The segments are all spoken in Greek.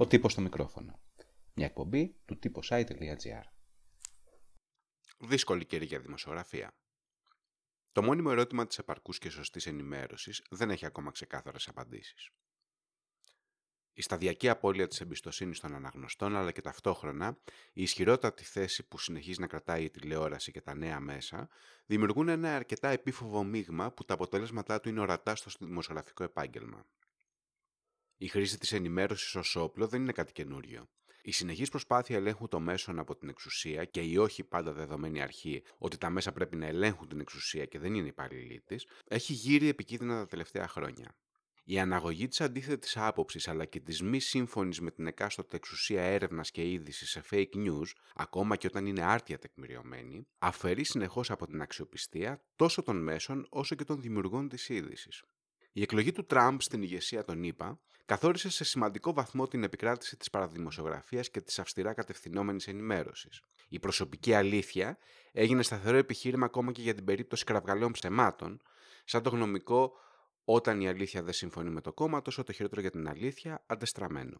Ο τύπος στο μικρόφωνο. Μια εκπομπή του site.gr Δύσκολη καιρή για δημοσιογραφία. Το μόνιμο ερώτημα της επαρκούς και σωστής ενημέρωσης δεν έχει ακόμα ξεκάθαρες απαντήσεις. Η σταδιακή απώλεια της εμπιστοσύνης των αναγνωστών αλλά και ταυτόχρονα η ισχυρότατη θέση που συνεχίζει να κρατάει η τηλεόραση και τα νέα μέσα δημιουργούν ένα αρκετά επίφοβο μείγμα που τα αποτέλεσματά του είναι ορατά στο δημοσιογραφικό επάγγελμα. Η χρήση της ενημέρωσης ως όπλο δεν είναι κάτι καινούριο. Η συνεχής προσπάθεια ελέγχου των μέσων από την εξουσία και η όχι πάντα δεδομένη αρχή ότι τα μέσα πρέπει να ελέγχουν την εξουσία και δεν είναι υπαλληλή της, έχει γύρει επικίνδυνα τα τελευταία χρόνια. Η αναγωγή της αντίθετης άποψης αλλά και της μη σύμφωνης με την εκάστοτε εξουσία έρευνας και είδηση σε fake news, ακόμα και όταν είναι άρτια τεκμηριωμένη, αφαιρεί συνεχώς από την αξιοπιστία τόσο των μέσων όσο και των δημιουργών της είδησης. Η εκλογή του Τραμπ στην ηγεσία των ΗΠΑ καθόρισε σε σημαντικό βαθμό την επικράτηση της παραδημοσιογραφίας και της αυστηρά κατευθυνόμενης ενημέρωσης. Η προσωπική αλήθεια έγινε σταθερό επιχείρημα ακόμα και για την περίπτωση κραυγαλαίων ψεμάτων, σαν το γνωμικό όταν η αλήθεια δεν συμφωνεί με το κόμμα, τόσο το χειρότερο για την αλήθεια, αντεστραμμένο.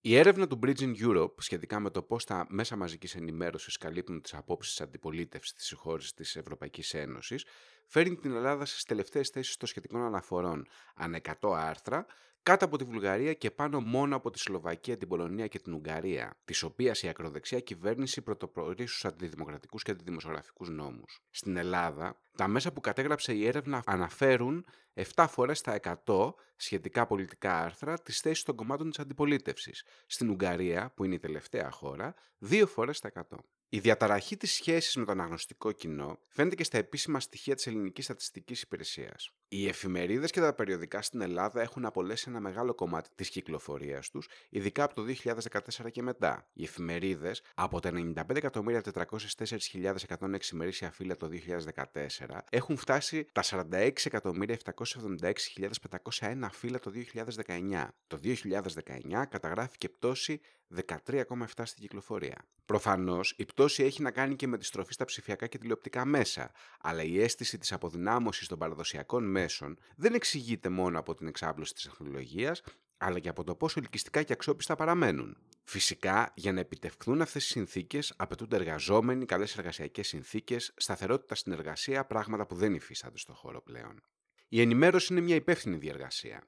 Η έρευνα του Bridging Europe σχετικά με το πώς τα μέσα μαζικής ενημέρωσης καλύπτουν τις απόψεις της αντιπολίτευσης στι χώρε της Ευρωπαϊκής Ένωσης φέρνει την Ελλάδα στις τελευταίες θέσεις των σχετικών αναφορών, ανά 100 άρθρα, κάτω από τη Βουλγαρία και πάνω μόνο από τη Σλοβακία, την Πολωνία και την Ουγγαρία, της οποίας η ακροδεξιά κυβέρνηση πρωτοπορεί στους αντιδημοκρατικούς και αντιδημοσιογραφικούς νόμους. Στην Ελλάδα, τα μέσα που κατέγραψε η έρευνα αναφέρουν 7 φορές τα 100 σχετικά πολιτικά άρθρα της θέσης των κομμάτων της αντιπολίτευσης. Στην Ουγγαρία, που είναι η τελευταία χώρα, 2 φορές τα 100. Η διαταραχή της σχέσης με το αναγνωστικό κοινό φαίνεται και στα επίσημα στοιχεία της Ελληνικής Στατιστικής Υπηρεσίας. Οι εφημερίδες και τα περιοδικά στην Ελλάδα έχουν απολέσει ένα μεγάλο κομμάτι της κυκλοφορίας τους, ειδικά από το 2014 και μετά. Οι εφημερίδες από τα 95.404.106 ημερήσια φύλλα το 2014 έχουν φτάσει τα 46.776.501 φύλλα το 2019. Το 2019 καταγράφηκε πτώση 13,7 στην κυκλοφορία. Προφανώς, η πτώση έχει να κάνει και με τη στροφή στα ψηφιακά και τηλεοπτικά μέσα, αλλά η αίσθηση της αποδυνάμωσης των παραδοσιακών μέσων δεν εξηγείται μόνο από την εξάπλωση της τεχνολογίας, αλλά και από το πόσο ελκυστικά και αξιόπιστα παραμένουν. Φυσικά, για να επιτευχθούν αυτές οι συνθήκες, απαιτούνται εργαζόμενοι, καλές εργασιακές συνθήκες, σταθερότητα στην εργασία, πράγματα που δεν υφίστανται στον χώρο πλέον. Η ενημέρωση είναι μια υπεύθυνη διεργασία.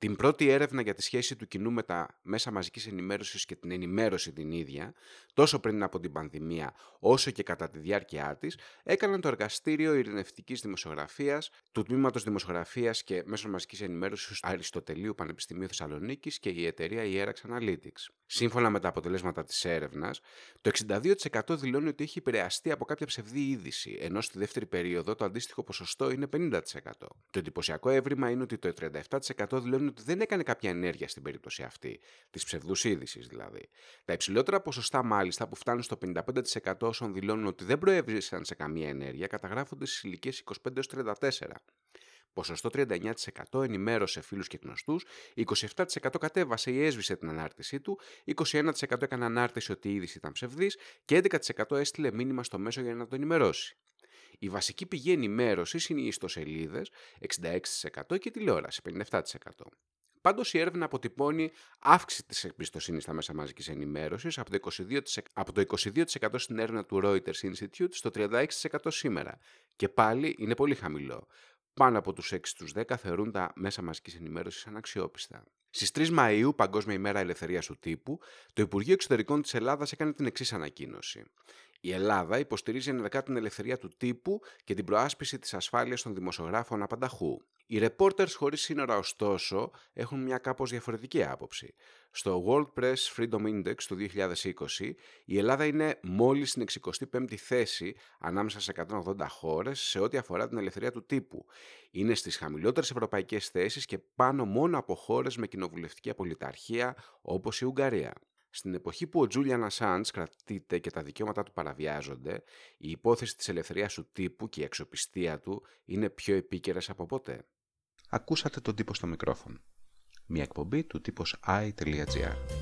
Την πρώτη έρευνα για τη σχέση του κοινού με τα μέσα μαζικής ενημέρωσης και την ενημέρωση την ίδια, τόσο πριν από την πανδημία όσο και κατά τη διάρκεια της, έκαναν το Εργαστήριο Ειρηνευτικής Δημοσιογραφίας του Τμήματος Δημοσιογραφίας και Μέσων Μαζικής Ενημέρωσης Αριστοτελείου Πανεπιστημίου Θεσσαλονίκης και η εταιρεία Ierax Analytics. Σύμφωνα με τα αποτελέσματα της έρευνας, το 62% δηλώνει ότι έχει επηρεαστεί από κάποια ψευδή είδηση, ενώ στη δεύτερη περίοδο το αντίστοιχο ποσοστό είναι 50%. Το εντυπωσιακό έβριμα είναι ότι το 37% δηλώνει ότι δεν έκανε κάποια ενέργεια στην περίπτωση αυτή, της ψευδούς είδησης δηλαδή. Τα υψηλότερα ποσοστά μάλιστα που φτάνουν στο 55% όσων δηλώνουν ότι δεν προέβησαν σε καμία ενέργεια καταγράφονται στις ηλικίες 25 34. Ποσοστό 39% ενημέρωσε φίλους και γνωστούς, 27% κατέβασε ή έσβησε την ανάρτησή του, 21% έκανε ανάρτηση ότι η είδηση ήταν ψευδής και 11% έστειλε μήνυμα στο μέσο για να το ενημερώσει. Η βασική πηγή ενημέρωσης είναι οι ιστοσελίδες 66% και η τηλεόραση 57%. Πάντως η έρευνα αποτυπώνει αύξηση της εμπιστοσύνης στα μέσα μαζικής ενημέρωσης από το 22%, από το 22 στην έρευνα του Reuters Institute στο 36% σήμερα. Και πάλι είναι πολύ χαμηλό. Πάνω από τους 6 στους 10 θεωρούν τα μέσα μαζικής ενημέρωσης αναξιόπιστα. Στις 3 Μαου, Παγκόσμια ημέρα ελευθερίας του τύπου, το Υπουργείο Εξωτερικών της Ελλάδας έκανε την εξής ανακοίνωση. Η Ελλάδα υποστηρίζει ενεργά την ελευθερία του τύπου και την προάσπιση της ασφάλειας των δημοσιογράφων απανταχού. Οι reporters χωρίς σύνορα ωστόσο έχουν μια κάπως διαφορετική άποψη. Στο World Press Freedom Index του 2020 η Ελλάδα είναι μόλις στην 65η θέση ανάμεσα σε 180 χώρες σε ό,τι αφορά την ελευθερία του τύπου. Είναι στις χαμηλότερες ευρωπαϊκές θέσεις και πάνω μόνο από χώρες με κοινοβουλευτική απολυταρχία όπως η Ουγγαρία. Στην εποχή που ο Τζούλιαν Ασάντς κρατείται και τα δικαιώματά του παραβιάζονται, η υπόθεση της ελευθερίας του τύπου και η αξιοπιστία του είναι πιο επίκαιρες από ποτέ. Ακούσατε τον τύπο στο μικρόφωνο. Μια εκπομπή του τύπος i.gr.